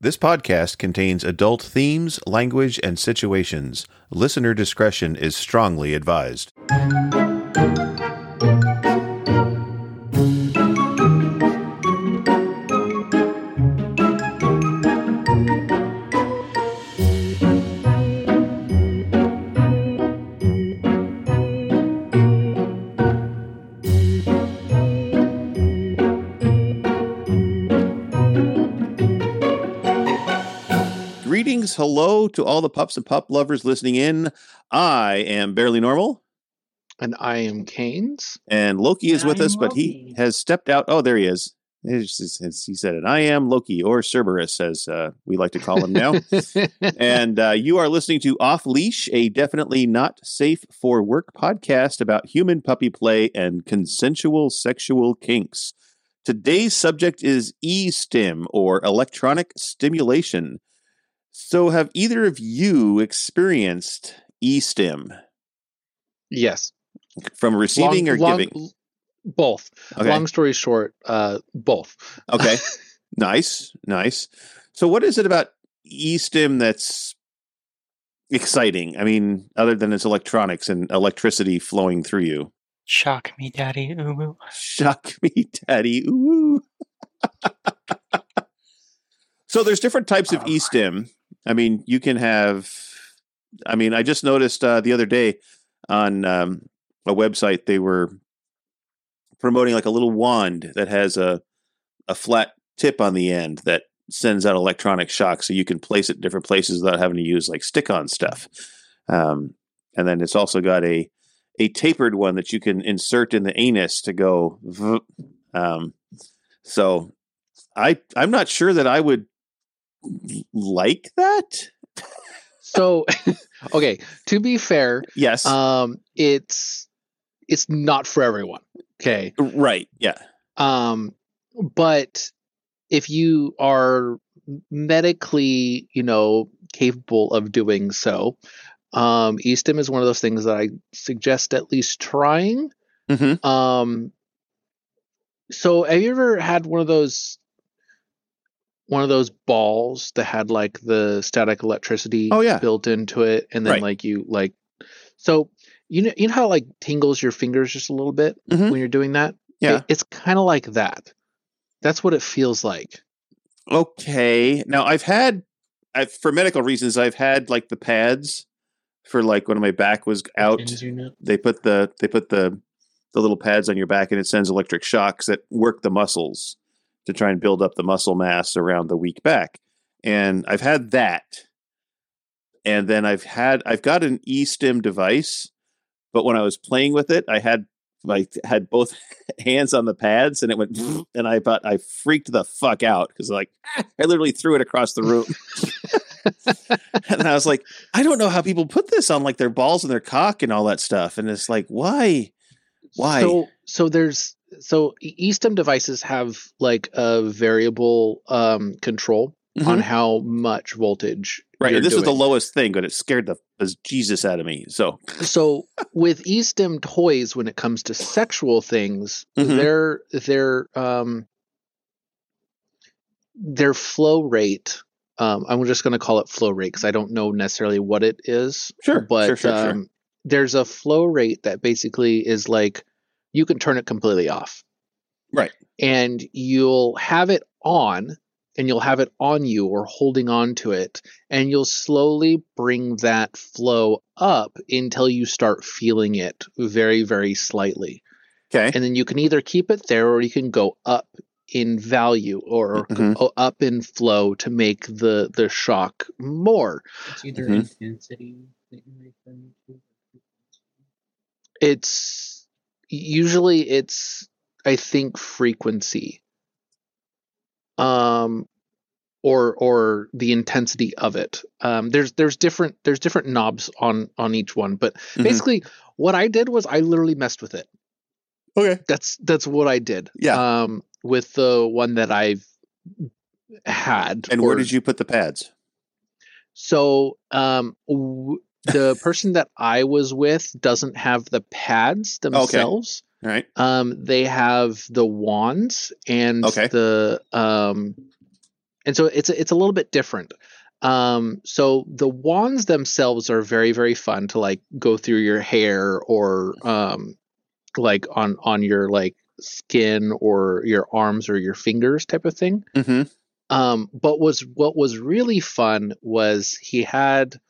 This podcast contains adult themes, language, and situations. Listener discretion is strongly advised. To all the pups and pup lovers listening in. I am Bearly Normal, And I am Kains. and Loke is And with I us, am but he has stepped out. Oh, there he is. He's- he's- He said it. I am Loke, or Cerberus, as uh, we like to call him now. and uh, you are listening to Off Leash, a definitely not safe for work podcast about human puppy play and consensual sexual kinks. Today's subject is e-stim or electronic stimulation. So, have either of you experienced e-stim yes. from receiving Long- or long- giving? Both. Okay. Long story short, uh, both. Okay. nice. Nice. So what is it about eStim that's exciting? I mean, other than its electronics and electricity flowing through you. Shock me, daddy. Ooh, ooh. Shock me, daddy. Ooh. so there's different types of Oh. eStim. I mean, you can have I mean, I just noticed uh, the other day on um, a website they were promoting like a little wand that has a a flat tip on the end that sends out electronic shock so you can place it in different places without having to use like stick on stuff. Um, and then it's also got a a tapered one that you can insert in the anus to go um, so I I'm not sure that I would like that. So, okay. To be fair, Yes. um, it's it's not for everyone. Okay. right. Yeah. Um, but if you are medically, you know, capable of doing so, um, eStim is one of those things that I suggest at least trying. Mhm. Um, so have you ever had one of those one of those balls that had like the static electricity Oh, yeah. built into it and then Right. like you like so you know you know how it, like tingles your fingers just a little bit Mhm. when you're doing that Yeah. It- it's kind of like that that's what it feels like Okay. Now I've had, I've for medical reasons, I've had like the pads for like when my back was out. Pins you know. They put the they put the the little pads on your back and it sends electric shocks that work the muscles to try and build up the muscle mass around the weak back. And I've had that. And then I've had I've got an eStim device, but when I was playing with it, I had I had both hands on the pads and it went and I thought I freaked the fuck out because like I literally threw it across the room. and I was like, I don't know how people put this on like their balls and their cock and all that stuff. And it's like, why? Why? so so there's so e- eStim devices have like a variable um control on Mhm. how much voltage right. And this is the lowest thing, but it scared the as Jesus out of me. So so with eStim toys when it comes to sexual things Mhm. their their um their flow rate um i'm just going to call it flow rate because i don't know necessarily what it is sure, but sure, sure, sure. um there's a flow rate that basically is like you can turn it completely off Right. and you'll have it on and you'll have it on you or holding on to it and you'll slowly bring that flow up until you start feeling it very very slightly Okay. and then you can either keep it there or you can go up in value or Mhm. go up in flow to make the the shock more It's either Mhm. intensity that you're referring to. it's usually it's i think frequency um or or the intensity of it um there's there's different there's different knobs on on each one but Mhm. basically what i did was i literally messed with it okay. that's that's what i did Yeah. um with the one that i've had And where did you put the pads? so um w- the person that i was with doesn't have the pads themselves All right. Um, they have the wands and Okay. the um, and so it's it's a little bit different. Um, so the wands themselves are very very fun to like go through your hair or um, like on on your like skin or your arms or your fingers type of thing. hmm Um, but was what was really fun was he had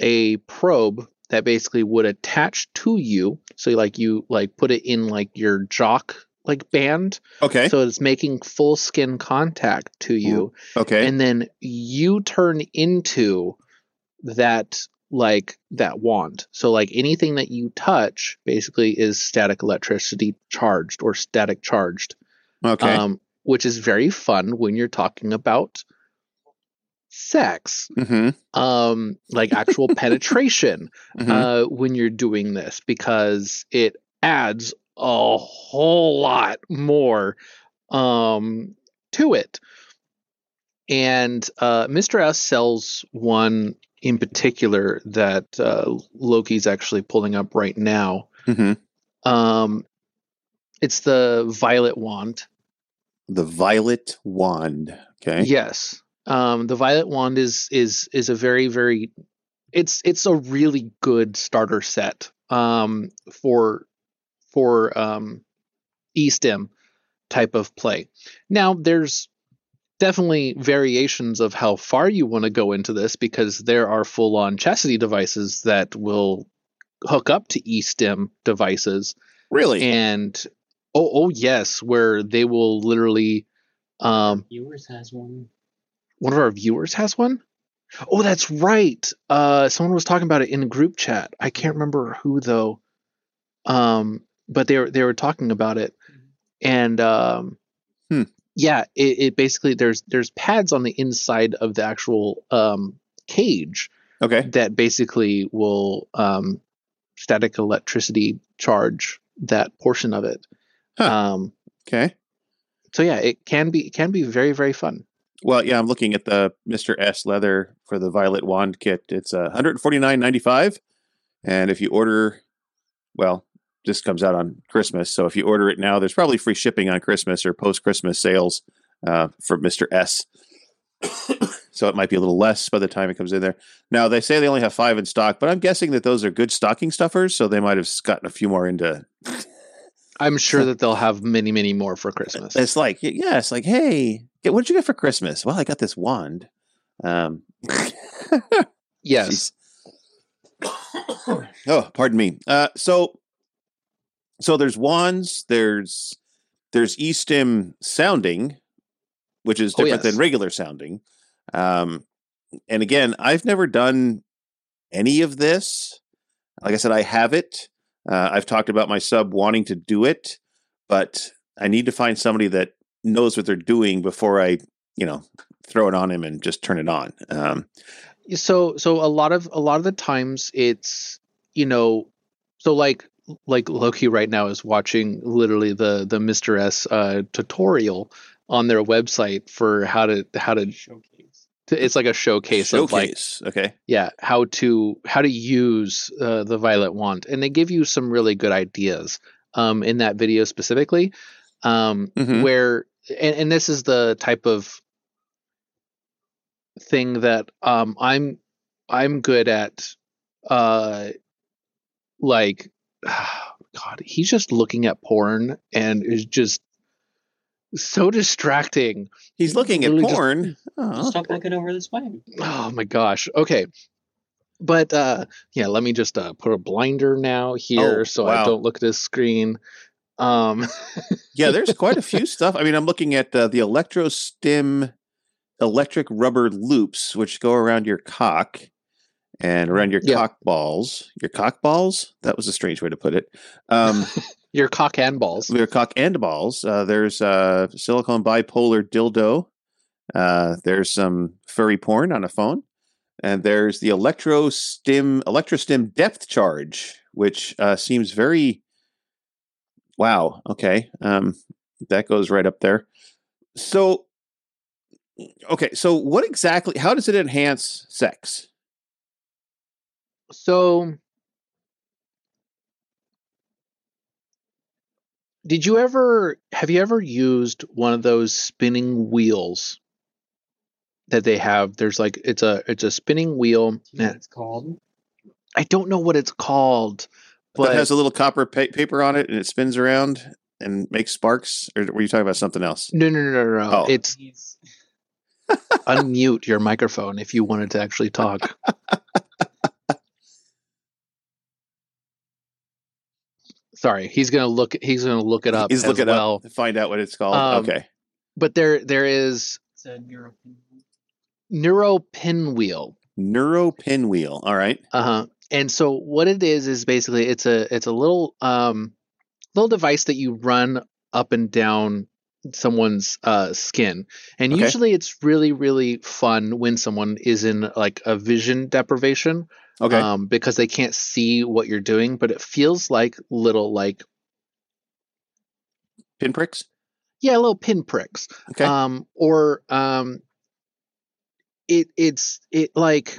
a probe that basically would attach to you. So like you like put it in like your jock like band, Okay. so it's making full skin contact to you, okay. and then you turn into that like that wand. So like anything that you touch basically is static electricity charged or static charged okay. um, which is very fun when you're talking about sex, hmm um, like actual penetration hmm uh, when you're doing this because it adds a whole lot more um, to it. And uh, Mr. S sells one in particular that uh, Loke's actually pulling up right now. hmm Um, it's the Violet Wand. The violet wand. Okay. Yes. Um, the Violet Wand is is is a very very it's it's a really good starter set um, for for um, eStim type of play. Now there's definitely variations of how far you want to go into this because there are full on chastity devices that will hook up to eStim devices Really? and oh oh yes where they will literally um Viewers has one. One of our viewers has one oh that's right uh someone was talking about it in a group chat i can't remember who though um but they were they were talking about it and um Hmm. yeah it, it basically there's there's pads on the inside of the actual um cage okay. that basically will um static electricity charge that portion of it Huh. um Okay. so yeah it can be it can be very very fun Well, yeah, I'm looking at the Mr. S leather for the violet wand kit. It's uh, 149.95, and if you order, well, this comes out on Christmas, so if you order it now, there's probably free shipping on Christmas or post Christmas sales uh, for Mr. S. so it might be a little less by the time it comes in there. Now they say they only have five in stock, but I'm guessing that those are good stocking stuffers, so they might have gotten a few more into. i'm sure that they'll have many many more for christmas It's like, yeah, it's like, hey, what did you get for Christmas? Well, I got this wand. Um, yes oh, pardon me. Uh, so, so there's wands. There's there's eStim sounding, which is Oh, different yes. than regular sounding. Um, and again, I've never done any of this. Like I said, I have it. Uh, I've talked about my sub wanting to do it, but I need to find somebody that knows what they're doing before I, you know, throw it on him and just turn it on. Um, so so a lot of a lot of the times it's you know so like like Loke right now is watching literally the the mr s uh tutorial on their website for how to how to Showcase. it's like a showcase, of like showcase. okay. yeah how to how to use uh, the violet wand and they give you some really good ideas um in that video specifically um Mhm. where and, and this is the type of thing that um i'm i'm good at uh like god he's just looking at porn and is just so distracting He's looking at Really just- porn. Oh. Stop looking over this way. Oh my gosh. Okay. But uh yeah, let me just uh put a blinder now here Oh, so wow. I don't look at his screen. Um Yeah, there's quite a few stuff. I mean, I'm looking at uh, the electro stim electric rubber loops, which go around your cock and around your Yeah. cock balls. Your cock balls? That was a strange way to put it. Um, your cock and balls. your cock and balls. Uh, there's uh, silicone bipolar dildo. Uh, there's some furry porn on a phone. And there's the electro stim electro depth charge, which uh, seems very wow. Okay, um, that goes right up there. So, okay, so what exactly? How does it enhance sex? So Did you ever have you ever used one of those spinning wheels that they have. There's like it's a it's a spinning wheel. Do you know it's called? I don't know what it's called, that but has a little copper pa- paper on it and it spins around and makes sparks. Or were you talking about something else? no, no, no, no, no. Oh. It's unmute your microphone if you wanted to actually talk. Sorry, he's gonna look. He's gonna look it up He's as looking well. up to find out what it's called. Um, okay. But there, there is it's a European. neuro pinwheel. Neuro pinwheel. All right. Uh-huh. And so what it is is basically it's a it's a little um little device that you run up and down someone's uh skin. And Okay. usually it's really really fun when someone is in like a vision deprivation Okay. um because they can't see what you're doing, but it feels like little like Pinpricks. yeah, little pinpricks. Okay. Um or um it it's it like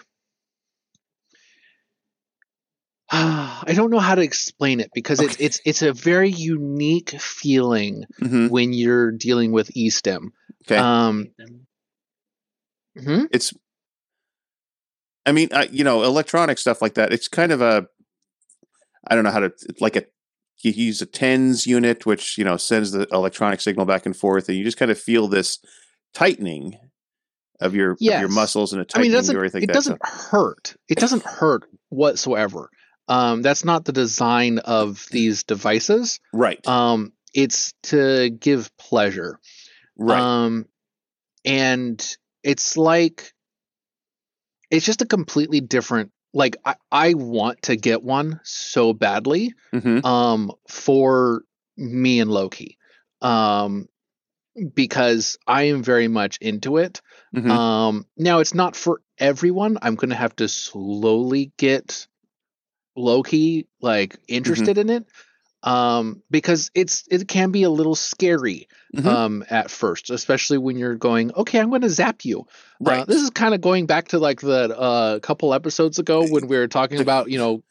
I don't know how to explain it because it's Okay. it's it's a very unique feeling hmm when you're dealing with eStim. Okay. Um, mhm. it's. I mean, uh, you know, electronic stuff like that. It's kind of a. I don't know how to like a. You use a tens unit, which you know sends the electronic signal back and forth, and you just kind of feel this tightening of your of your muscles and a I tightening mean, it doesn't it like that. doesn't hurt. It doesn't hurt whatsoever. Um, that's not the design of these devices. right, Um, it's to give pleasure. right. Um, and it's like it's just a completely different. Like I, I want to get one so badly. hmm um for me and Loke. Um because I am very much into it. hmm Um now it's not for everyone. I'm going to have to slowly get Loke like interested in it. Um because it's it can be a little scary Mhm. um at first, especially when you're going, "Okay, I'm going to zap you." Uh, right. this is kind of going back to like the uh couple episodes ago when we were talking about, you know,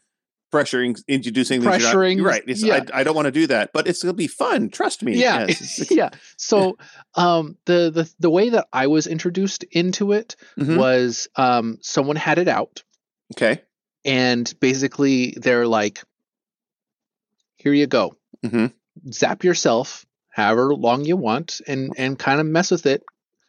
pressuring, introducing not- Pressuring, you're right. It's, yeah. I, I don't want to do that, but it's gonna be fun. Trust me. yeah Yes. yeah so um the the the way that i was introduced into it Mhm. was um someone had it out Okay. And basically they're like here you go. Hmm zap yourself however long you want and and kind of mess with it.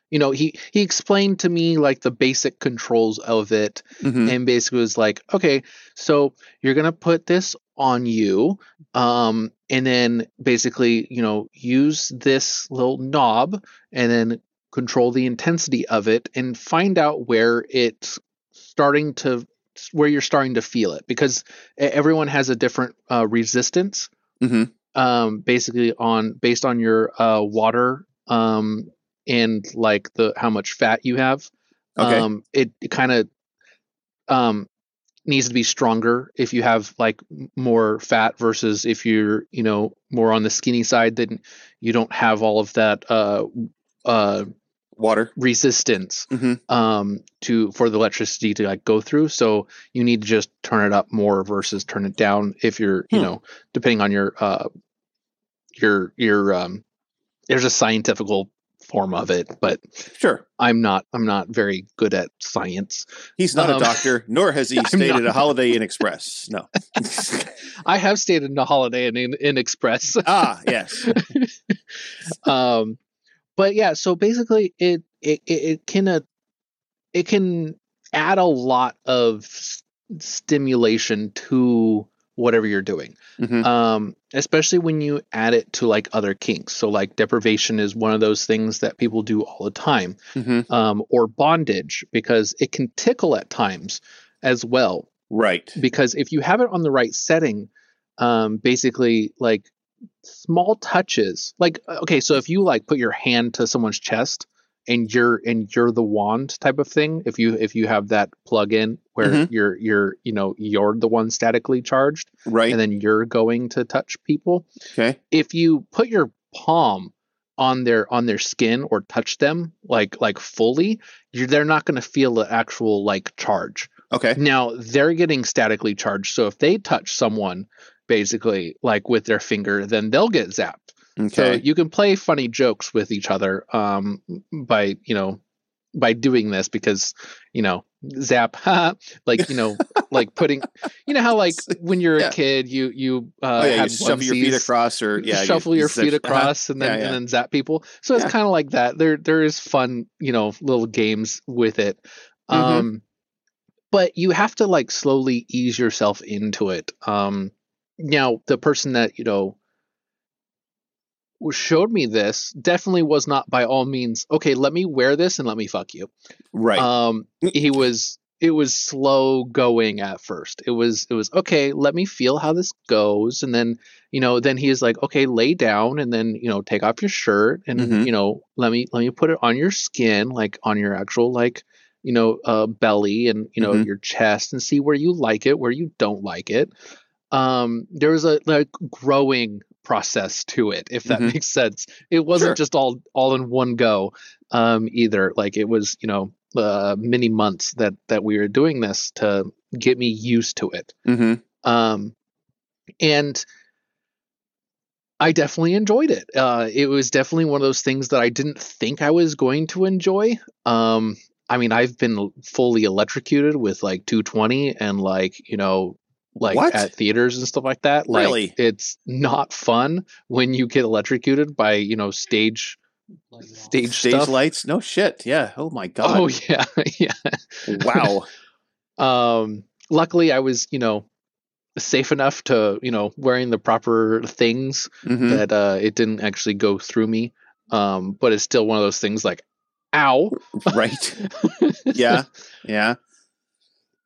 You know he he explained to me like the basic controls of it hmm and basically was like okay so you're gonna put this on you um and then basically you know use this little knob and then control the intensity of it and find out where it's starting to where you're starting to feel it because everyone has a different uh, resistance hmm um basically on based on your uh water um and like the how much fat you have Okay. um it, it kind of um needs to be stronger if you have like more fat versus if you're you know more on the skinny side then you don't have all of that uh uh Water. resistance hmm um to for the electricity to like go through so you need to just turn it up more versus turn it down if you're you Hmm. know depending on your uh your your um there's a scientifical form of it but Sure. i'm not i'm not very good at science He's not Um, a doctor, nor has he stayed at a Holiday Inn Express. No. i have stayed in a holiday inn in, in express ah, yes. um but yeah so basically it it it, it can uh, it can add a lot of s- stimulation to whatever you're doing. Hmm um especially when you add it to like other kinks. So like deprivation is one of those things that people do all the time hmm um or bondage because it can tickle at times as well. Right. because if you have it on the right setting um basically like small touches like uh, okay so if you like put your hand to someone's chest and you're and you're the wand type of thing if you if you have that plug in where Mhm. you're you're you know you're the one statically charged Right. and then you're going to touch people okay. if you put your palm on their on their skin or touch them like like fully you're they're not going to feel the actual like charge Okay. now they're getting statically charged so if they touch someone basically like with their finger then they'll get zapped so Okay. you can play funny jokes with each other um by you know by doing this because you know zap like you know like putting you know how like when you're Yeah. a kid you you uh oh yeah, you your feet across, or yeah, shuffle you your feet uh-huh. across and then Yeah, and then zap people so it's kind of like that there there is fun you know little games with it Mhm. um but you have to like slowly ease yourself into it um now the person that you know showed me this definitely was not by all means okay let me wear this and let me fuck you right. um he was it was slow going at first it was it was okay let me feel how this goes and then you know then he is like okay lay down and then you know take off your shirt and Mhm. you know let me let me put it on your skin like on your actual like you know uh belly and you know Mhm. your chest and see where you like it where you don't like it um there was a like growing process to it if that Mhm. makes sense. It wasn't Sure. just all all in one go um either. Like it was you know uh many months that that we were doing this to get me used to it. Hmm um and i definitely enjoyed it. Uh it was definitely one of those things that i didn't think i was going to enjoy. Um i mean i've been fully electrocuted with like 220 and like you know like What? at theaters and stuff like that like Really? it's not fun when you get electrocuted by you know stage stage Stage stuff lights? No shit. Yeah. Oh my god. oh yeah yeah wow. um luckily i was you know safe enough to you know wearing the proper things hmm that uh it didn't actually go through me um but it's still one of those things like ow right. Yeah. Yeah.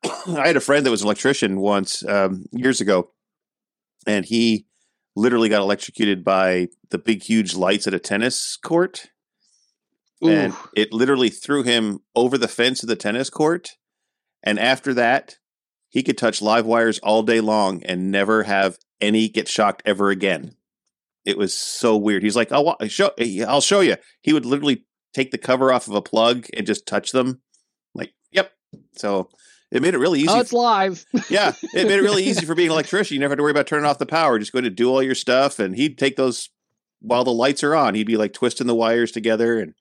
I had a friend that was an electrician once um, years ago, and he literally got electrocuted by the big, huge lights at a tennis court. and it literally threw him over the fence of the tennis court. And after that, he could touch live wires all day long and never have any get shocked ever again. It was so weird. He's like, "I'll show, I'll show you." He would literally take the cover off of a plug and just touch them. Like, yep. So it made it really easy. oh it's live yeah, it made it really easy for being an electrician. You never had to worry about turning off the power. Just go to do all your stuff, and he'd take those while the lights are on. He'd be like twisting the wires together, and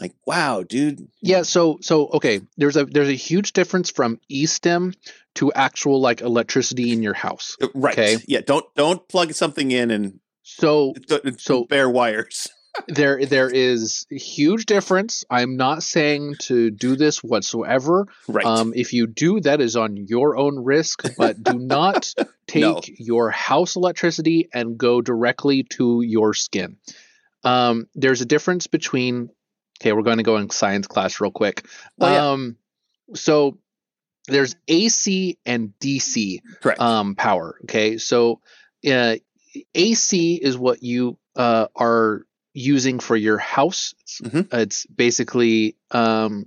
like, wow, dude. yeah so so okay there's a there's a huge difference from e-stim to actual like electricity in your house Uh, Right. Okay. Yeah. Don't don't plug something in and so So- bare wires. There there is a huge difference i'm not saying to do this whatsoever Right. Um, if you do, that is on your own risk, but do not take No. your house electricity and go directly to your skin. Um, there's a difference between, okay, we're going to go in science class real quick. Oh, yeah. Um, so there's AC and DC Correct. um, power. Okay, so uh, AC is what you uh, are using for your house. It's, Mhm. it's basically um,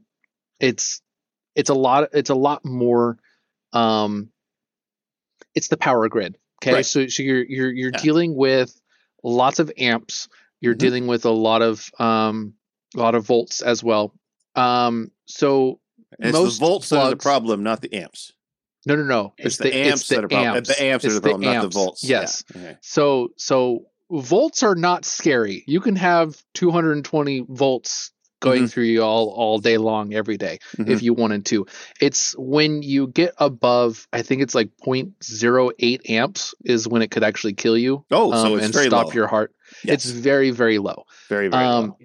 it's it's a lot. It's a lot more. Um, it's the power grid. Okay, Right. so so you're you're you're Yeah. dealing with lots of amps. You're Mhm. dealing with a lot of um, a lot of volts as well. Um, so it's most the volts that are the problem, not the amps. no, no, no. It's, the, amps that are problem. amps. The amps are It's the problem, not the volts. Yes. Yeah. Okay. So so volts are not scary. You can have 220 volts going Mhm. through you all all day long every day Mhm. if you wanted to. It's when you get above I think it's like 0.08 amps is when it could actually kill you Oh, so um, it's and stop low. your heart. Yes. It's very very low. very very um, low.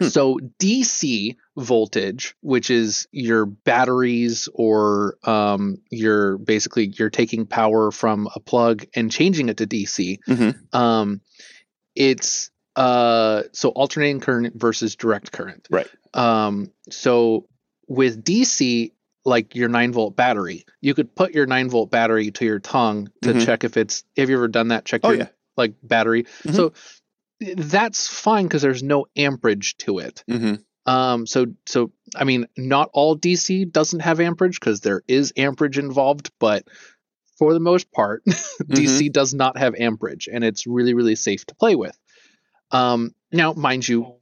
Hmm. So DC voltage, which is your batteries or um, you're basically you're taking power from a plug and changing it to DC. Mhm. Um, it's uh, so alternating current versus direct current. Right. Um, so with DC, like your nine volt battery, you could put your nine volt battery to your tongue to Mhm. check if it's. Have you ever done that? Check Oh your yeah. like battery. Mhm. So that's fine because there's no amperage to it. hmm Um, so so I mean, not all DC doesn't have amperage because there is amperage involved, but for the most part, DC does not have amperage, and it's really really safe to play with. Um, now, mind you,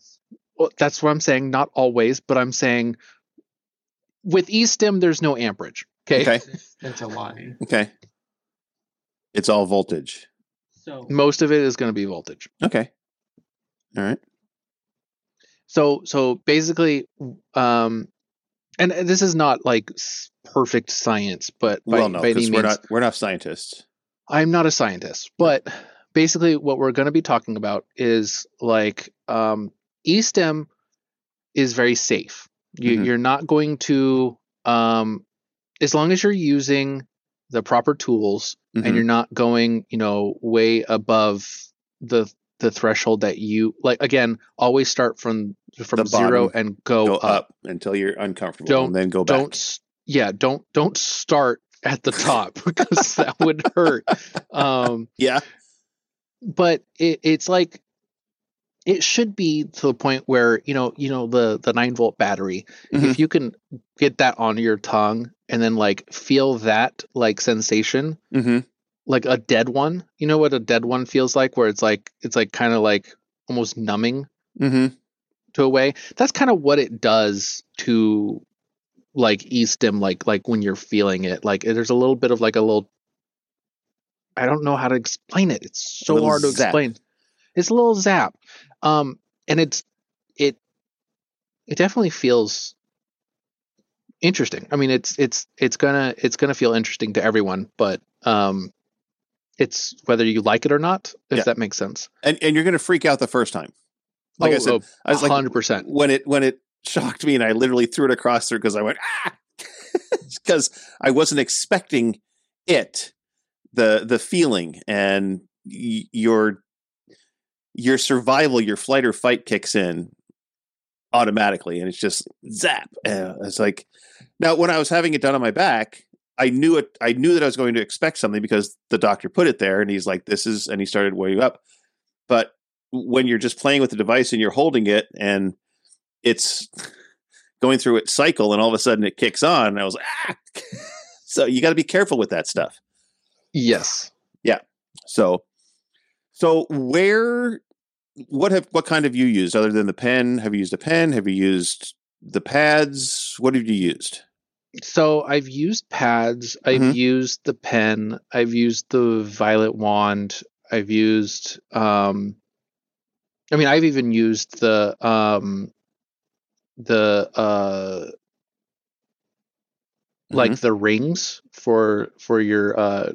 well, that's what I'm saying. Not always, but I'm saying with eStim, there's no amperage. Okay. Okay. That's a lie. Okay. It's all voltage. So Most of it is going to be voltage. Okay. All right. So so basically, um, and this is not like perfect science, but by, well, no, because we're not we're not scientists. I'm not a scientist, but basically what we're going to be talking about is like um, eStim is very safe. You, Mhm. You're not going to, um, as long as you're using the proper tools Mhm. and you're not going, you know, way above the the threshold that you like. Again, always start from from The zero and go, Go up. up until you're uncomfortable, Don't- and then go back. Don't yeah, don't don't start at the top because that would hurt. Um, Yeah. but it, it's like it should be to the point where you know you know the the nine volt battery Mhm. if you can get that on your tongue and then like feel that like sensation hmm like a dead one you know what a dead one feels like where it's like it's like kind of like almost numbing hmm to a way? That's kind of what it does to like e-stim like like when you're feeling it like there's a little bit of like a little i don't know how to explain it it's so hard to zap. explain. It's a little zap um and it's it it definitely feels interesting. I mean it's it's it's gonna it's gonna feel interesting to everyone but um it's whether you like it or not if Yeah. that makes sense And and you're gonna freak out the first time. Like I Oh, said, oh, I was like 100% when it when it shocked me, and I literally threw it across there because I went ah, because I wasn't expecting it, the the feeling and y- your your survival, your flight or fight kicks in automatically, and it's just zap. Uh, it's like now when I was having it done on my back. I knew it. I knew that I was going to expect something because the doctor put it there, and he's like, "This is," and he started weighing up. But when you're just playing with the device and you're holding it, and it's going through its cycle, and all of a sudden it kicks on, and I was like, ah! so you got to be careful with that stuff. yes Yeah. So, so where, what have, what kind have you used other than the pen? Have you used a pen? Have you used the pads? What have you used? So I've used pads, I've Mhm. used the pen, I've used the violet wand, I've used um I mean I've even used the um the uh like Mhm. the rings for for your uh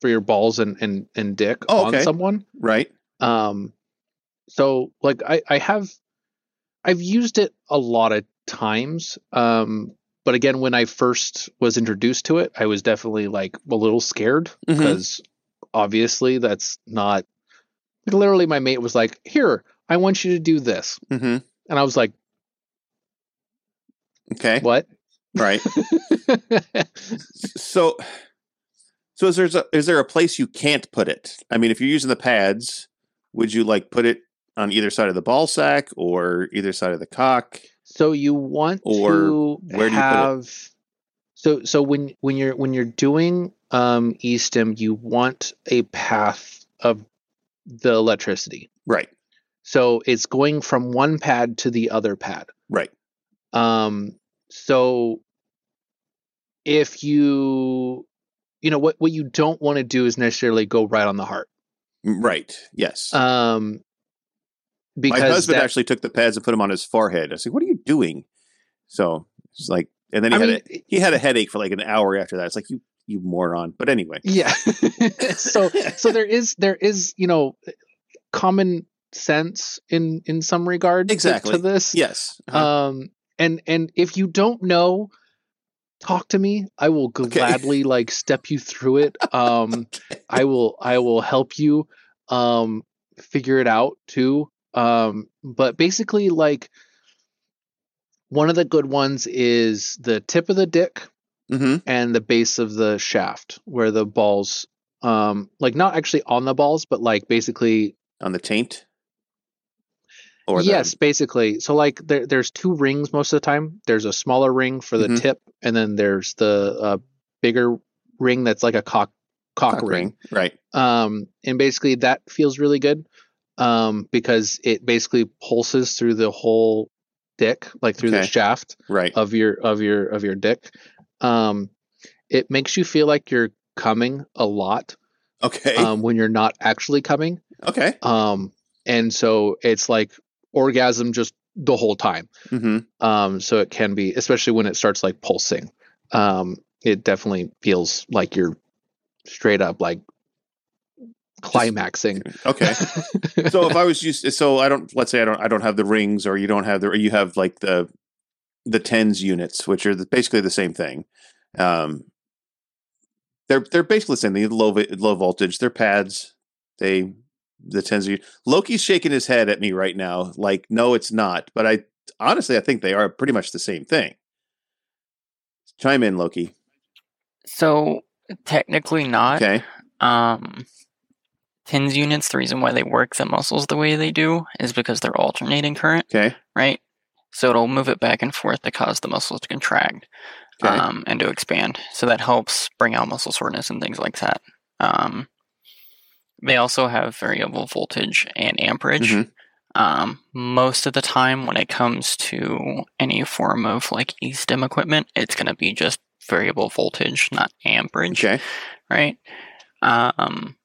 for your balls and and, and dick Oh, on okay. someone. right? Um, so like I, I have, I've used it a lot of times. Um, but again, when I first was introduced to it, I was definitely like a little scared because obviously that's not. Like, literally, my mate was like, "Here, I want you to do this," hmm and I was like, Okay, "What?" right. So, so is there a, is there a place you can't put it? I mean, if you're using the pads, would you like put it on either side of the ball sack or either side of the cock? So you want Or to where do you put it? have so so when when you're when you're doing um eStim, you want a path of the electricity. Right, So it's going from one pad to the other pad. right. Um so if you you know what what you don't want to do is necessarily go right on the heart. Right. Yes. Um because My husband that- actually took the pads and put them on his forehead. I said, "What are doing?" So it's like, and then he I had mean, a, he had a headache for like an hour after that. It's like you you moron. But anyway, yeah. so so there is there is you know common sense in in some regard Exactly. to, this yes, Uh-huh. um and and if you don't know talk to me i will gladly like step you through it um i will i will help you um figure it out too um but basically like one of the good ones is the tip of the dick hmm and the base of the shaft where the balls um like not actually on the balls but like basically on the taint. Or the- yes basically so like there, there's two rings most of the time there's a smaller ring for the Mhm. tip and then there's the uh, bigger ring that's like a cock cock, cock ring. ring. Right. um and basically that feels really good um because it basically pulses through the whole dick like through the shaft Right. of your of your of your dick um it makes you feel like you're coming a lot Okay. um when you're not actually coming okay. um and so it's like orgasm just the whole time. hmm Um, so it can be, especially when it starts like pulsing. Um, it definitely feels like you're straight up like climaxing. Okay. so if I was used, so I don't. Let's say I don't. I don't have the rings, or you don't have the. Or you have like the the tens units, which are the, basically the same thing. Um, they're they're basically the same thing. Low low voltage. They're pads. They the tens. Are, Loke's shaking his head at me right now, like no, it's not. But I honestly, I think they are pretty much the same thing. Chime in, Loki. So technically not. Okay. Um, tens units. The reason why they work the muscles the way they do is because they're alternating current, Okay. right? So it'll move it back and forth to cause the muscles to contract Okay. um, and to expand. So that helps bring out muscle soreness and things like that. Um, they also have variable voltage and amperage. Mhm. Um, most of the time, when it comes to any form of like e-stim equipment, it's going to be just variable voltage, not amperage Okay. right? Um,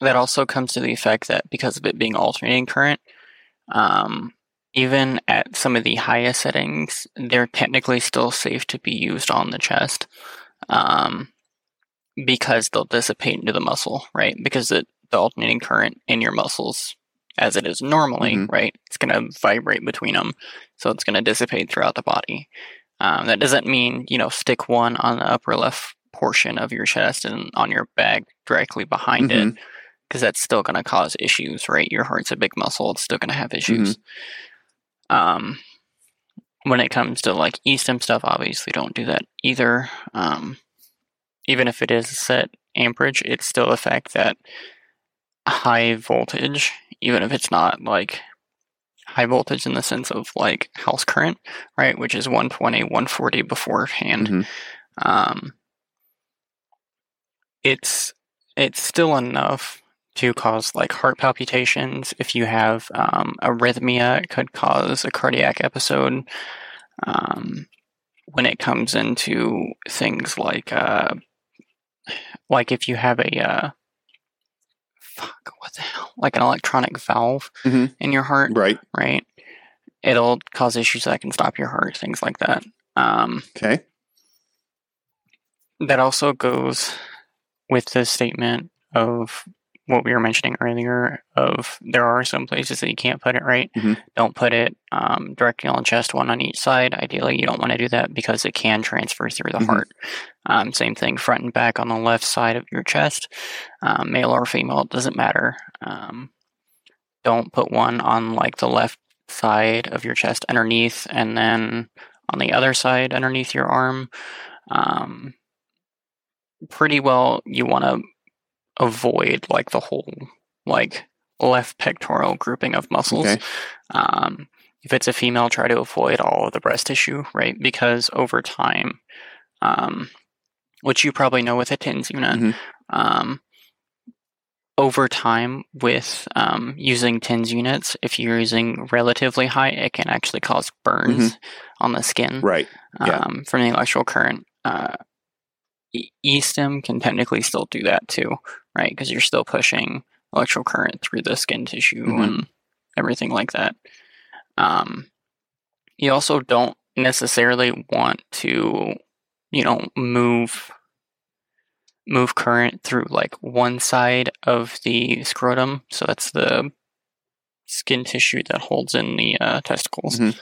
that also comes to the effect that because of it being alternating current, um, even at some of the highest settings, they're technically still safe to be used on the chest um, because they'll dissipate into the muscle, right? Because it, the alternating current in your muscles, as it is normally, Mhm. right, it's going to vibrate between them, so it's going to dissipate throughout the body. Um, that doesn't mean you know stick one on the upper left portion of your chest and on your back directly behind it because that's still going to cause issues, right? Your heart's a big muscle; it's still going to have issues. Um, when it comes to like e-stim stuff, obviously don't do that either. Um, even if it is set amperage, it's still the fact that high voltage, even if it's not like high voltage in the sense of like house current, right, which is 120, 140 beforehand. Mhm. Um, it's it's still enough to cause like heart palpitations. If you have um, arrhythmia, it could cause a cardiac episode. Um, when it comes into things like uh, like if you have a uh, fuck, what the hell, like an electronic valve Mhm. in your heart, Right. right? It'll cause issues that can stop your heart, things like that. Um, Okay. that also goes with the statement of what we were mentioning earlier of there are some places that you can't put it right? Mhm. don't put it um, directly on chest one on each side. Ideally you don't want to do that because it can transfer through the Mhm. heart. Um, same thing front and back on the left side of your chest um, male or female it doesn't matter. Um, don't put one on like the left side of your chest underneath and then on the other side underneath your arm. Um, pretty well you want to avoid like the whole like left pectoral grouping of muscles Okay. um, if it's a female try to avoid all of the breast tissue right because over time um, which you probably know with a tens unit Mhm. um, over time with um, using tens units if you're using relatively high it can actually cause burns on the skin Right. Yeah. um, from the electrical current. Uh, e- E-stim can technically still do that too, right? Because you're still pushing electrical current through the skin tissue Mhm. and everything like that. Um, you also don't necessarily want to, you know, move move current through like one side of the scrotum. So that's the skin tissue that holds in the uh, testicles. Mhm.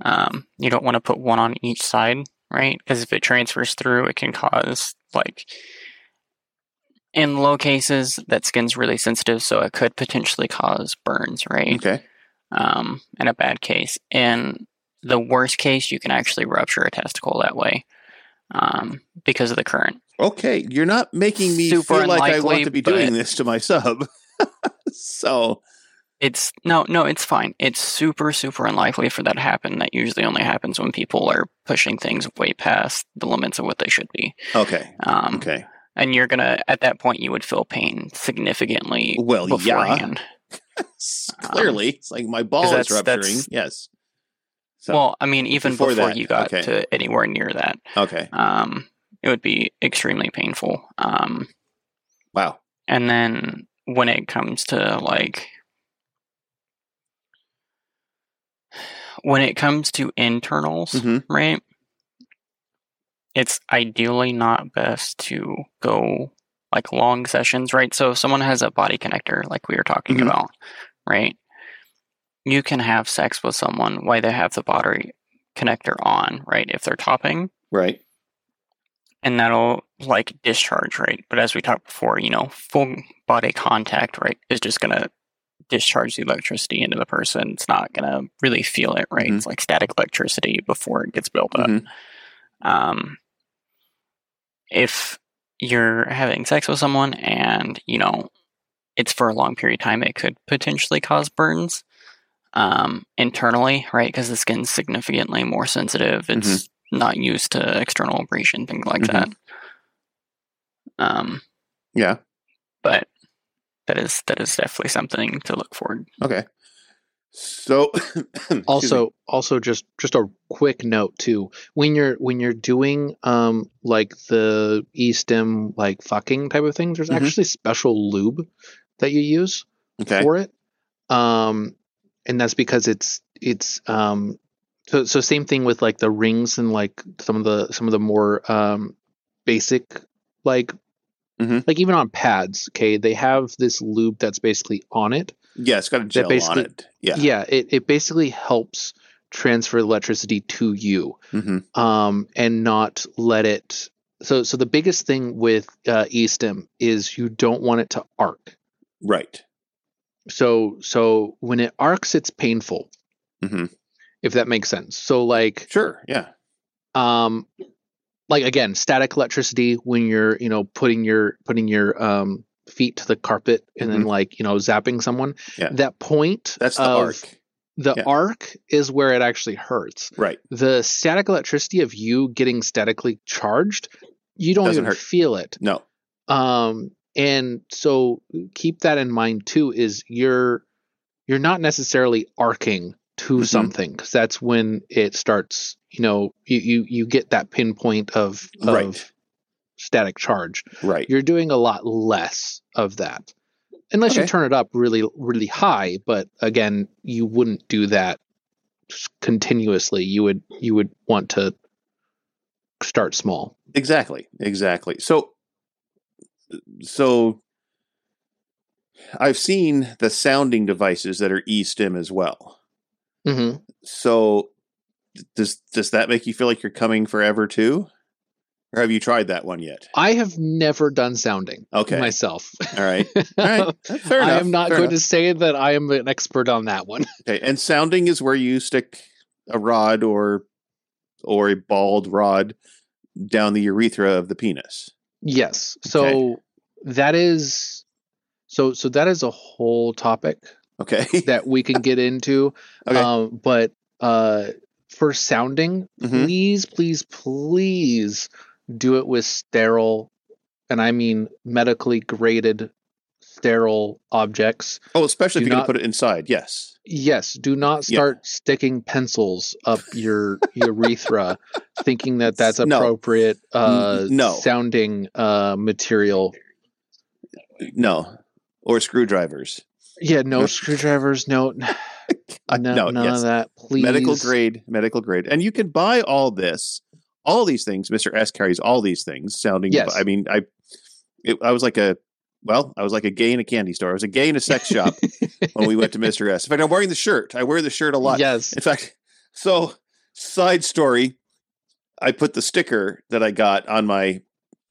Um, you don't want to put one on each side, right? Because if it transfers through, it can cause like in low cases that skin's really sensitive, so it could potentially cause burns, right? Okay. Um, in a bad case, in the worst case, you can actually rupture a testicle that way um, because of the current. Okay. You're not making me Super feel like I want to be doing this to my sub. so It's no, no, it's fine. It's super, super unlikely for that to happen. That usually only happens when people are pushing things way past the limits of what they should be. okay. Um, Okay. And you're gonna, at that point, you would feel pain significantly Well, yeah. beforehand. Clearly, it's like my ball is Um, rupturing. that's- Yes. So, well, I mean, even before before, you got okay. to anywhere near that, okay. um, it would be extremely painful. Um, Wow. and then when it comes to like when it comes to internals, Mhm. right? It's ideally not best to go like long sessions, right? So if someone has a body connector, like we were talking Mhm. about, right? You can have sex with someone while they have the body connector on, right? If they're topping, Right. and that'll like discharge, right? But as we talked before, you know, full body contact, right, is just gonna discharge the electricity into the person. It's not gonna really feel it, right? Mhm. It's like static electricity before it gets built up. Mhm. Um, if you're having sex with someone and you know it's for a long period of time, it could potentially cause burns um, internally, right? Because the skin's significantly more sensitive. It's not used to external abrasion, things like Mhm. that. Um, Yeah. but that is that is definitely something to look forward. To. Okay. So excuse me. also also just just a quick note too when you're when you're doing um like the e-stim like fucking type of things there's Mhm. actually special lube that you use okay. for it um and that's because it's it's um so so same thing with like the rings and like some of the some of the more um basic like Mhm. like even on pads okay they have this lube that's basically on it Yeah, it's got a gel on it. Yeah. yeah it, it basically helps transfer electricity to you hmm um, and not let it so so the biggest thing with uh, eStim is you don't want it to arc Right. so so when it arcs it's painful hmm if that makes sense so like Sure. Yeah. um like again static electricity when you're you know putting your putting your um feet to the carpet and then like you know zapping someone Mm-hmm. Yeah. that point That's the of arc. the Yeah. arc is where it actually hurts Right. the static electricity of you getting statically charged you don't Doesn't even hurt. feel it No. um and so keep that in mind too is you're you're not necessarily arcing to Mhm. something because that's when it starts you know you you, you get that pinpoint of, of Right. static charge Right. you're doing a lot less of that unless you turn it up really really high but again you wouldn't do that continuously you would you would want to start small Exactly. Exactly. So, so I've seen the sounding devices that are eStim as well. hmm So, does does that make you feel like you're coming forever too, or have you tried that one yet? i have never done sounding Okay. myself All right. All right. Fair enough. i am not fair going enough. to say that i am an expert on that one Okay, and sounding is where you stick a rod or or a bald rod down the urethra of the penis. yes so that is so so that is a whole topic Okay. that we can get into Okay. um but uh for sounding Mhm. please please please do it with sterile and i mean medically graded sterile objects Oh, especially if you're not- gonna put it inside. Yes. yes do not Yeah. start sticking pencils up your urethra thinking that that's No. appropriate uh no. sounding uh material No. Or screwdrivers. yeah no screwdrivers no no, no, none yes. of that please Medical grade, medical grade. And you can buy all this, all these things. Mr. S carries all these things. Sounding. Yes. I mean, I, it, I was like a, well, I was like a gay in a candy store. I was a gay in a sex shop when we went to Mr. S. In fact, I'm wearing the shirt. I wear the shirt a lot. yes In fact, so side story, I put the sticker that I got on my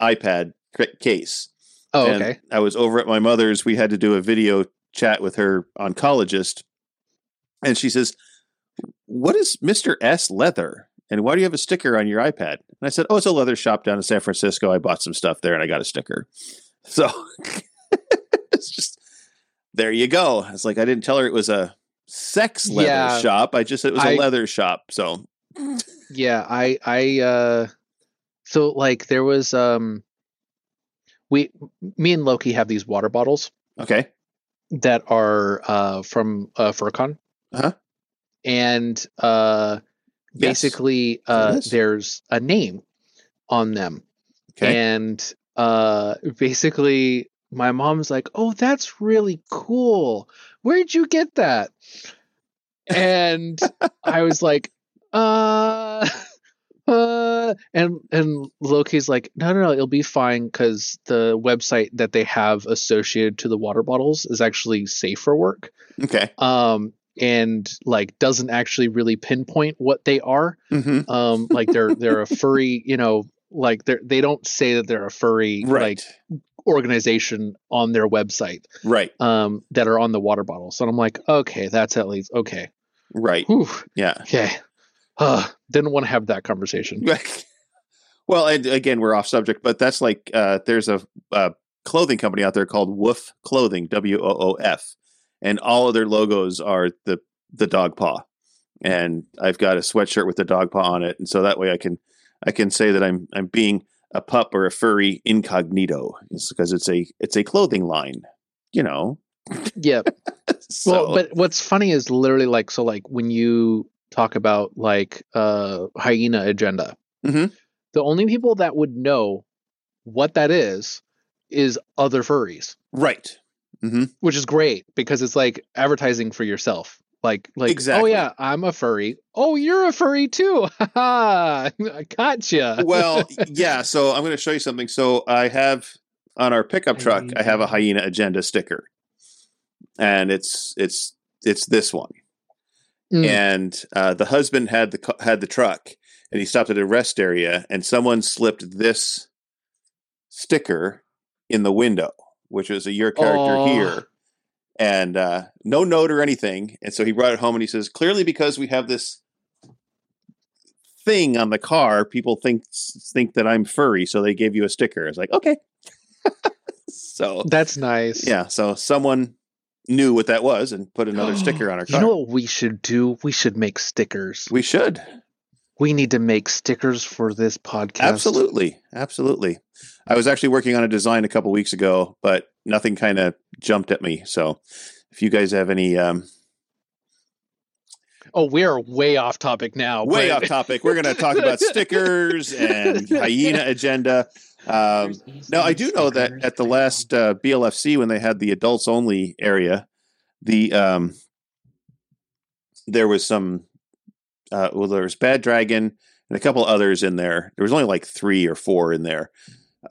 iPad case. oh okay I was over at my mother's. We had to do a video chat with her oncologist. And she says, What is Mr. S leather? And why do you have a sticker on your iPad? And I said, Oh, it's a leather shop down in San Francisco. I bought some stuff there and I got a sticker. So it's just, there you go. It's like, I didn't tell her it was a sex leather Yeah. shop. I just said it was a I- leather shop. So, yeah i i uh so like there was um we me and Loke have these water bottles okay. that are uh from uh furcon Uh-huh. and uh Yes. basically uh there's a name on them Okay. and uh basically my mom's like oh that's really cool where'd you get that and I was like, uh, uh, and and Loke's like, no, no, no, it'll be fine because the website that they have associated to the water bottles is actually safe for work. Okay. Um, and like doesn't actually really pinpoint what they are. hmm Um, like they're they're a furry, you know, like they're they don't say that they're a furry Right. like organization on their website right. um that are on the water bottles. And I'm like, okay, that's at least okay. Right. Whew, Yeah. okay. Uh, didn't want to have that conversation. well, and again, we're off subject, but that's like uh, there's a, uh clothing company out there called Woof Clothing, W O O F, and all of their logos are the the dog paw. And I've got a sweatshirt with the dog paw on it, and so that way I can I can say that I'm I'm being a pup or a furry incognito, it's because it's a it's a clothing line, you know. Yeah. so, Well, but what's funny is literally like so like when you talk about like uh hyena agenda, Mhm. the only people that would know what that is is other furries, right, hmm which is great because it's like advertising for yourself. Like like Exactly. oh yeah, I'm a furry. Oh, you're a furry too. Ha I gotcha. well, yeah. So I'm going to show you something. So I have on our pickup truck, I have a hyena agenda sticker, and it's it's it's this one. Mm. And uh, the husband had the had the truck, and he stopped at a rest area, and someone slipped this sticker in the window, which was a your character Aw. here. And uh, no note or anything. And so he brought it home and he says, clearly because we have this thing on the car, people think think that I'm furry, so they gave you a sticker. It's like, okay. so That's nice. yeah, so someone knew what that was and put another sticker on our car. You know what we should do? We should make stickers. we should. We need to make stickers for this podcast. Absolutely. Absolutely. I was actually working on a design a couple weeks ago, but nothing kind of jumped at me. So if you guys have any um Oh, we are way off topic now. way but- off topic, we're going to talk about stickers and hyena agenda. Um, Now, I do know that at the last uh, BLFC, when they had the adults only area, the um, there was some. Uh, well, there was Bad Dragon and a couple others in there. There was only like three or four in there,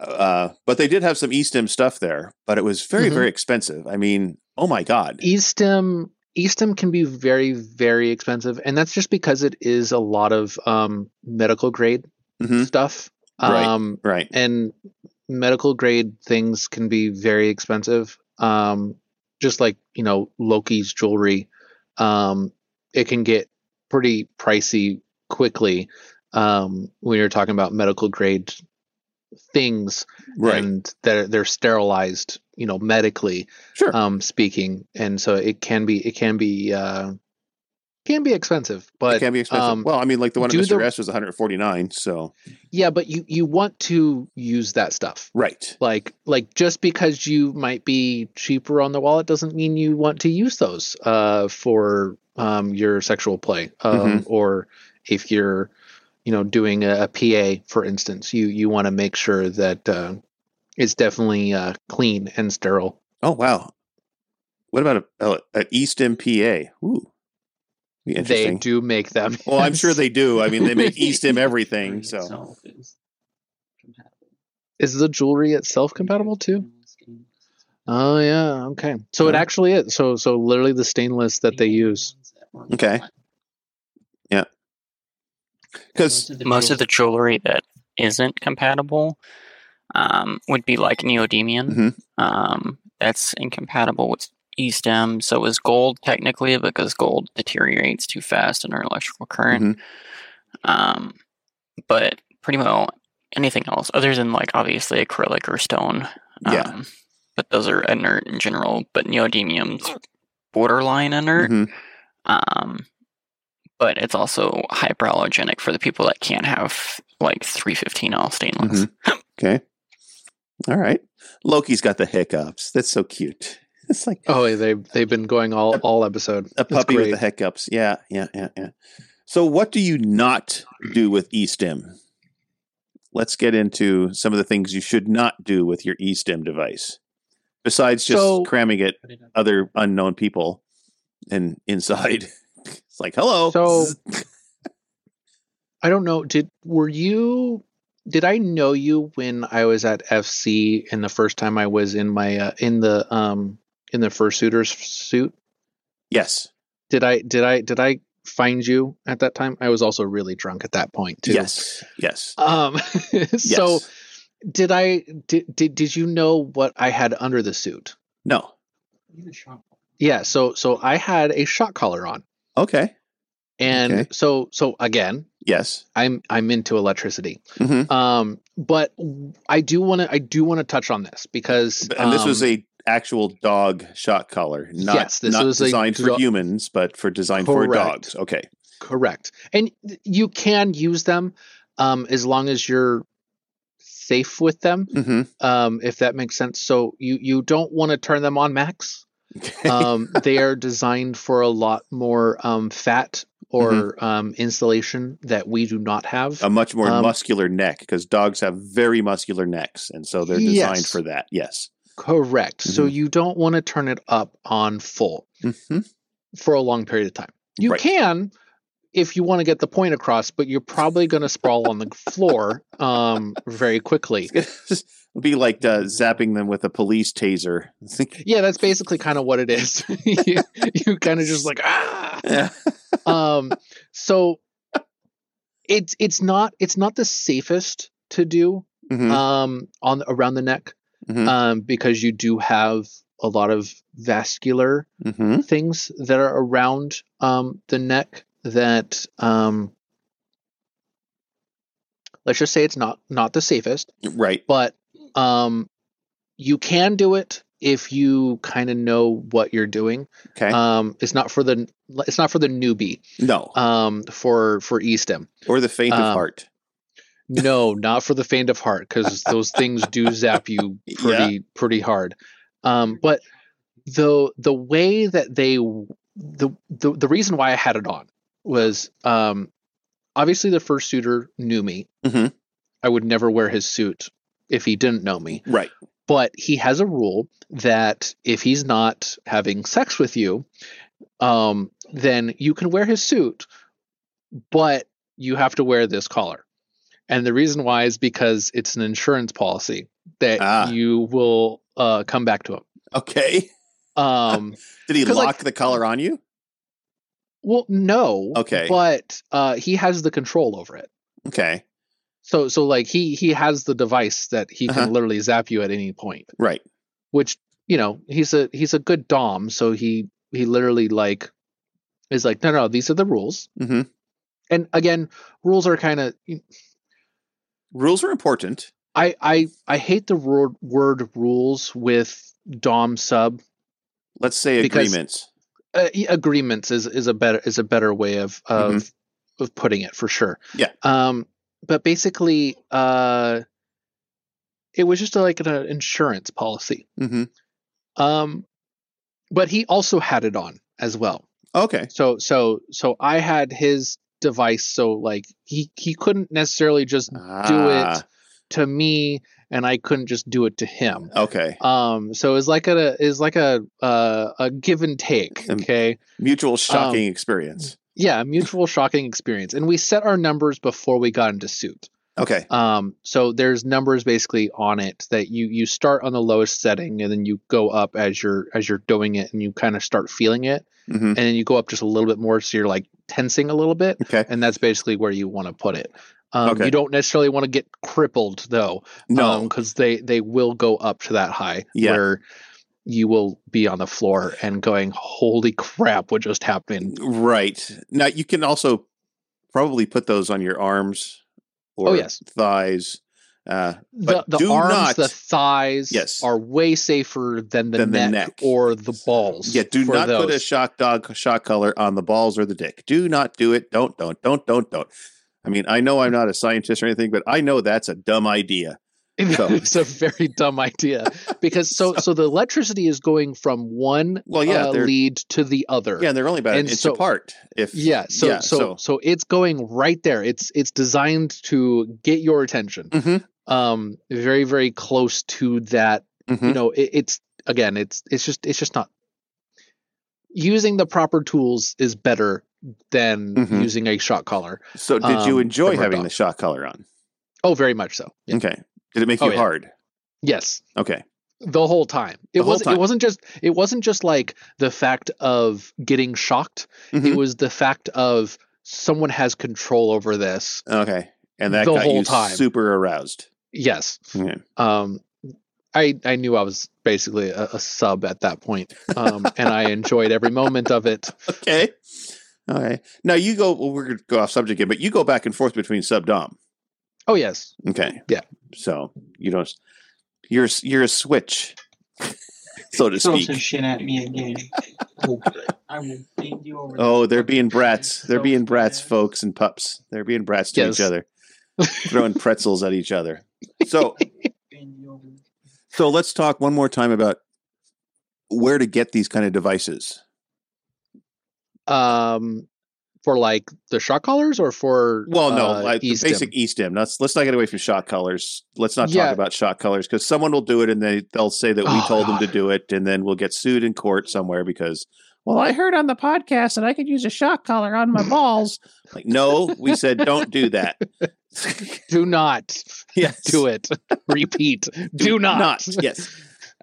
uh, but they did have some eStim stuff there. But it was very, Mhm. very expensive. I mean, oh my god! eStim eStim can be very very expensive, and that's just because it is a lot of um, medical grade Mhm. stuff. Right. Um, Right? and medical grade things can be very expensive. Um, just like you know Loke's jewelry, um, it can get pretty pricey quickly um, when you're talking about medical grade things Right? and they're they're sterilized you know medically sure. um speaking and so it can be it can be uh can be expensive but it can be expensive. um, well, I mean, like the one at Mr. the- S was 149. So yeah but you you want to use that stuff right. like like just because you might be cheaper on the wallet doesn't mean you want to use those uh for um your sexual play um or if you're you know doing a, a pa for instance you you want to make sure that uh it's definitely uh clean and sterile Oh wow! What about a, a, an eStim PA? Ooh, they do make them Well, I'm sure they do. I mean, they make eStim everything. So itself is compatible. is the jewelry itself compatible too oh yeah okay so it actually is so so literally the stainless that they use Okay. Yeah. Because most of the jewelry that isn't compatible um, would be like neodymium. Mhm. Um, that's incompatible with eStim. So is gold technically because gold deteriorates too fast under electrical current. Um, but pretty well anything else other than like obviously acrylic or stone. Yeah. Um, but those are inert in general. But neodymium's borderline inert. Mhm. Um, but it's also hyperallergenic for the people that can't have like 315L stainless. Mhm. okay, all right. Loke's got the hiccups. That's so cute. It's like Oh, they they've been going all all episode. a puppy with the hiccups. Yeah, yeah, yeah, yeah. So, what do you not do with eStim? Let's get into some of the things you should not do with your eStim device, besides just So- cramming it Put it up. other unknown people and inside. It's like, hello. So- I don't know. Did were you? Did I know you when I was at FC and the first time I was in my uh, in the um in the fursuiter's suit? yes. Did I did I did I find you at that time? I was also really drunk at that point too. Yes. Yes. Um. so Yes. Did I did, did did you know what I had under the suit? No. Need a shot. Yeah. So so I had a shot collar on, Okay. and Okay. so so again, Yes. I'm I'm into electricity. hmm Um, but I do want to I do want to touch on this because And this was um, a actual dog shot collar, not, Yes, this not was a designed for humans, but for designed for dogs. Okay. correct, and you can use them um, as long as you're safe with them, hmm um, if that makes sense. So you you don't want to turn them on max. Um, they are designed for a lot more um, fat or um, insulation that we do not have. a much more Um, muscular neck because dogs have very muscular necks, and so they're designed Yes. for that. Yes. Correct. So Mhm. you don't want to turn it up on full. hmm for a long period of time. You Right. can if you want to get the point across, but you're probably going to sprawl on the floor um, very quickly. It'll be like uh, zapping them with a police taser. Yeah, that's basically kind of what it is. you you kind of just like ah. Yeah. Um, so it's it's not it's not the safest to do Mhm. um, on around the neck Mhm. um, because you do have a lot of vascular Mhm. things that are around um, the neck that um, let's just say it's not not the safest Right. but um, you can do it if you kind of know what you're doing Okay. um, it's not for the it's not for the newbie no. um, for for eStim or the faint of um, heart. no not for the faint of heart because those things do zap you pretty pretty hard um, but the the way that they the, the the reason why I had it on was um obviously the fursuiter knew me. Mhm. I would never wear his suit if he didn't know me. Right. But he has a rule that if he's not having sex with you, um, then you can wear his suit, but you have to wear this collar. And the reason why is because it's an insurance policy that Ah. you will uh, come back to him. Okay. Um, Did he lock like- the collar on you? Well, no. Okay. But uh, he has the control over it. Okay. So, so like he he has the device that he can Uh-huh. literally zap you at any point. Right. Which you know he's a he's a good dom. So he he literally like is like no no these are the rules. Mhm. And again, rules are kind of Rules are important. I I I hate the word word rules with dom sub. Let's say agreements. Uh, agreements is is a better is a better way of of of putting it for sure. Yeah. Um, but basically, uh, it was just like an uh, insurance policy. hmm Um, but he also had it on as well. Okay. So so so I had his device. So like he he couldn't necessarily just do Ah, it to me, and I couldn't just do it to him. Okay. Um, so it's like a is like a uh, a give and take. Um, Okay. Mutual Um, shocking experience. Yeah, a mutual shocking experience. And we set our numbers before we got into suit. Okay. Um, so there's numbers basically on it that you you start on the lowest setting and then you go up as you're as you're doing it and you kind of start feeling it hmm and then you go up just a little bit more so you're like tensing a little bit Okay. and that's basically where you want to put it. Um, Okay. You don't necessarily want to get crippled though, No. because they they will go up to that high Yeah. where you will be on the floor and going, "Holy crap! What just happened?" Right. Now you can also probably put those on your arms or Oh, yes. thighs. Uh, the But the arms, not- the thighs, Yes. are way safer than the, Than the neck, neck. or the balls. yeah, do not put a shock dog shock collar on the balls or the dick. Do not do it. Don't, don't, don't, don't, don't. I mean, I know I'm not a scientist or anything, but I know that's a dumb idea. So- it's a very dumb idea because so so the electricity is going from one Well, yeah, uh, lead to the other. Yeah, they're only about an And inch so- apart. If Yeah, so, yeah, so so it's going right there. It's it's designed to get your attention. Mhm. Um, very very close to that. Mhm. You know, it, it's again, it's it's just it's just not using the proper tools is better than Mhm. using a shock collar. So did you Um, enjoy having the shock collar on? Oh, very much so. Yeah. Okay. Did it make Oh, you yeah. hard? Yes. Okay. the whole time. It whole wasn't time. it wasn't just it wasn't just like the fact of getting shocked. It Mhm. was the fact of someone has control over this. Okay. And that The got whole you time. super aroused. Yes. Okay. Um I I knew I was basically a, a sub at that point. Um and I enjoyed every moment of it. Okay. Okay. Now you go. Well, we're going to go off subject again, but you go back and forth between sub dom. Oh yes. Okay. Yeah. So you don't. You're you're a switch, so to speak. Throw speak. some shit at me again. Oh, I will bend you over. Oh, they're being brats. They're So being brats, fast. folks and pups. They're being brats to Yes. each other, throwing pretzels at each other. So Bend you over. so let's talk one more time about where to get these kind of devices. Um for like the shock collars or for Well, no, uh, like the eStim? basic eStim. Let's let's not get away from shock colors. Let's not Yeah. talk about shock colors because someone will do it and they they'll say that we Oh, told them to do it, and then we'll get sued in court somewhere because. Well, I heard on the podcast that I could use a shock collar on my balls. Like, no, we said don't do that. Do not yes, do it. Repeat. Do, not. Yes,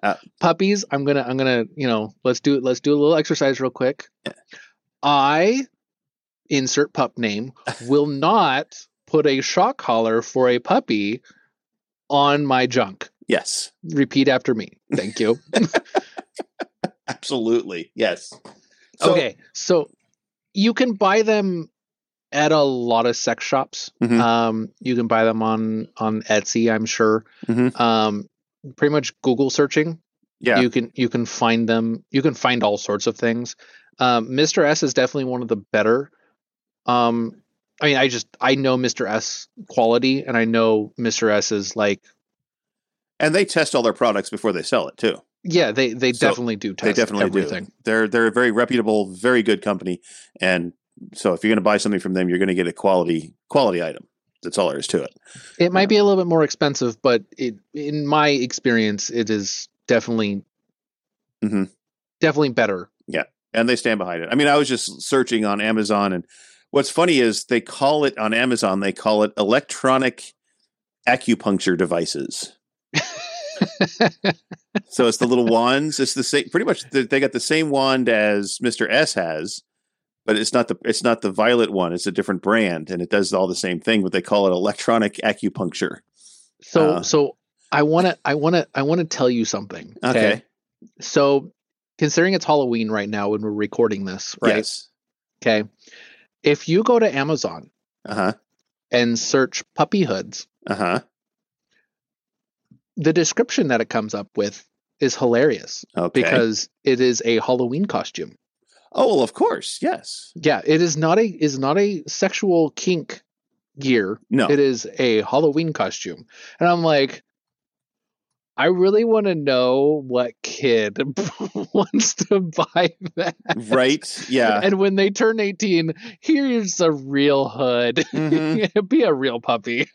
puppies i'm gonna i'm gonna you know let's do let's do a little exercise real quick i insert pup name will not put a shock collar for a puppy on my junk. Yes, repeat after me. Thank you. Absolutely, yes. So- okay so you can buy them at a lot of sex shops. Mhm. um you can buy them on on etsy i'm sure. Mhm. um pretty much google searching. Yeah, you can you can find them you can find all sorts of things um, mr s is definitely one of the better um i mean i just i know mr s quality and i know mr s is like and they test all their products before they sell it too. yeah they they So, definitely do test they definitely everything do. They're they're a very reputable, very good company, and so if you're going to buy something from them, you're going to get a quality quality item. That's all there is to it. it might be a little bit more expensive but it in my experience it is definitely Mhm. definitely better and they stand behind it. I mean, I was just searching on Amazon, and what's funny is they call it on Amazon. They call it electronic acupuncture devices. So it's the little wands. It's the same. Pretty much, they they got the same wand as Mister S has, but it's not the it's not the violet one. It's a different brand, and it does all the same thing. But they call it electronic acupuncture. so Uh. so i want to i want to i want to tell you something Okay. so considering it's halloween right now when we're recording this right Yes. Okay. If you go to Amazon Uh huh. and search puppy hoods, Uh huh. the description that it comes up with is hilarious Okay. because it is a Halloween costume. oh well, of course. Yes. Yeah, it is not a is not a sexual kink gear. No. It is a Halloween costume. And I'm like I really want to know what kid wants to buy that. Right. Yeah. And when they turn 18, here's a real hood. Mhm. Be a real puppy.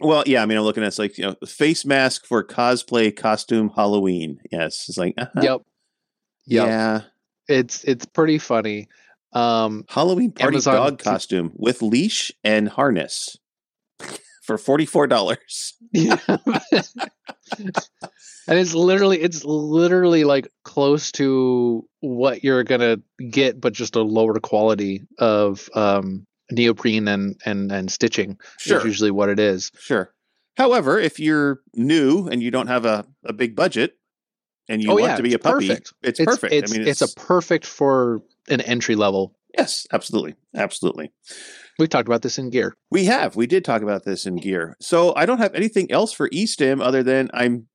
Well, yeah. I mean, I'm looking at it's like you know, face mask for cosplay costume Halloween. Yes. It's like uh-huh. Yep. Yep. Yeah. It's it's pretty funny. Um Halloween party Amazon- dog costume with leash and harness for forty four dollars. and it's literally it's literally like close to what you're gonna get, but just a lower quality of um neoprene and and and stitching Sure. is usually what it is. Sure. However, if you're new and you don't have a, a big budget and you Oh, want yeah, to be a puppy, perfect. it's, It's perfect. It's, I mean, it's a perfect for an entry level. yes, absolutely, absolutely. We talked about this in gear. We have. We did talk about this in gear. So I don't have anything else for eStim other than I'm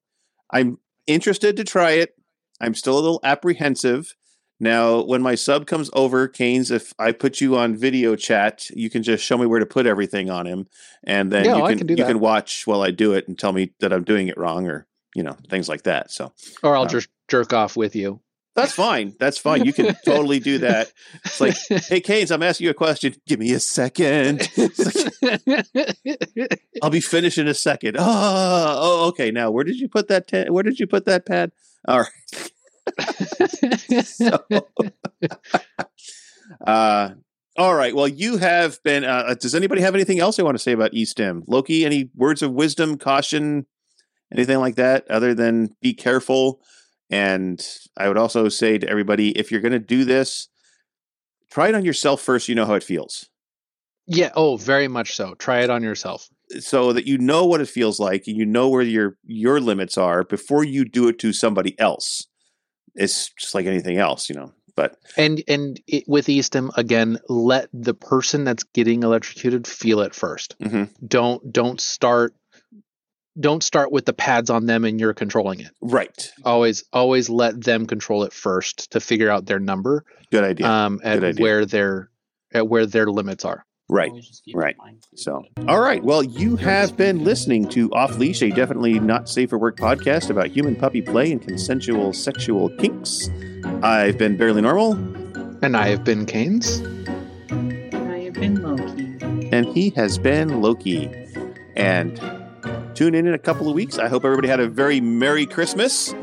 I'm interested to try it. I'm still a little apprehensive. Now, when my sub comes over, Kains, if I put you on video chat, you can just show me where to put everything on him, and then Yeah, you can, can you that. can watch while I do it and tell me that I'm doing it wrong or you know things like that. So Or I'll Um, just jerk off with you. That's fine. That's fine. You can totally do that. It's like, hey, Kains, I'm asking you a question. Give me a second. I'll be finished in a second. Oh, oh, okay. Now, where did you put that? Ta- where did you put that pad? All right. So, uh, All right. Well, you have been. Uh, does anybody have anything else they want to say about eStim? Loke, any words of wisdom, caution, anything like that, other than be careful? And I would also say to everybody, if you're going to do this, try it on yourself first. You know how it feels, Yeah. Oh, very much so. Try it on yourself. so that you know what it feels like, and you know where your your limits are before you do it to somebody else. It's just like anything else, you know. But And and it, with eStim again, let the person that's getting electrocuted feel it 1st Mhm. Don't don't start don't start with the pads on them and you're controlling it. right, Always always let them control it first to figure out their number good idea. um good idea. where their at where their limits are. right. Always just keep right. So, all right. Well, you have been listening to Off Leash, a definitely not safe for work podcast about human puppy play and consensual sexual kinks. I've been Bearly Normal, And I have been Kains. I have been Loke. and he has been Loke. And tune in in a couple of weeks. I hope everybody had a very merry Christmas.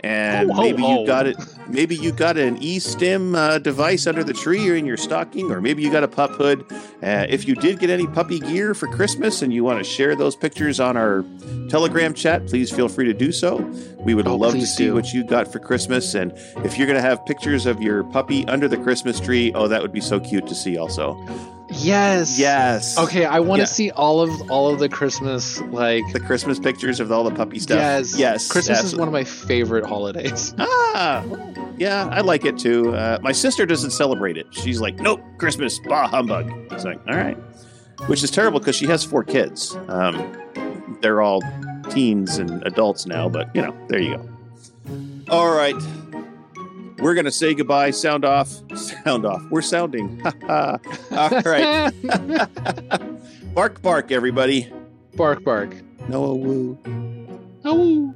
And maybe you got it. Maybe you got an eStim uh, device under the tree or in your stocking, or maybe you got a pup hood. Uh, if you did get any puppy gear for Christmas and you want to share those pictures on our Telegram chat, please feel free to do so. We would Oh, love to see do. what you got for Christmas. And if you're going to have pictures of your puppy under the Christmas tree, oh, that would be so cute to see. Also, Yes. yes. Okay, I want to Yeah. see all of all of the Christmas like the Christmas pictures of all the puppy stuff. Yes. yes. Christmas is one of my favorite holidays. Ah, yeah, I like it too. Uh, my sister doesn't celebrate it. She's like, nope, Christmas, bah humbug. It's like, all right, which is terrible because she has four kids. Um, they're all teens and adults now, but you know, there you go. All right, we're going to say goodbye. Sound off. Sound off. We're sounding. All right. bark, bark, everybody. Bark, bark. Noah woo. Noah woo.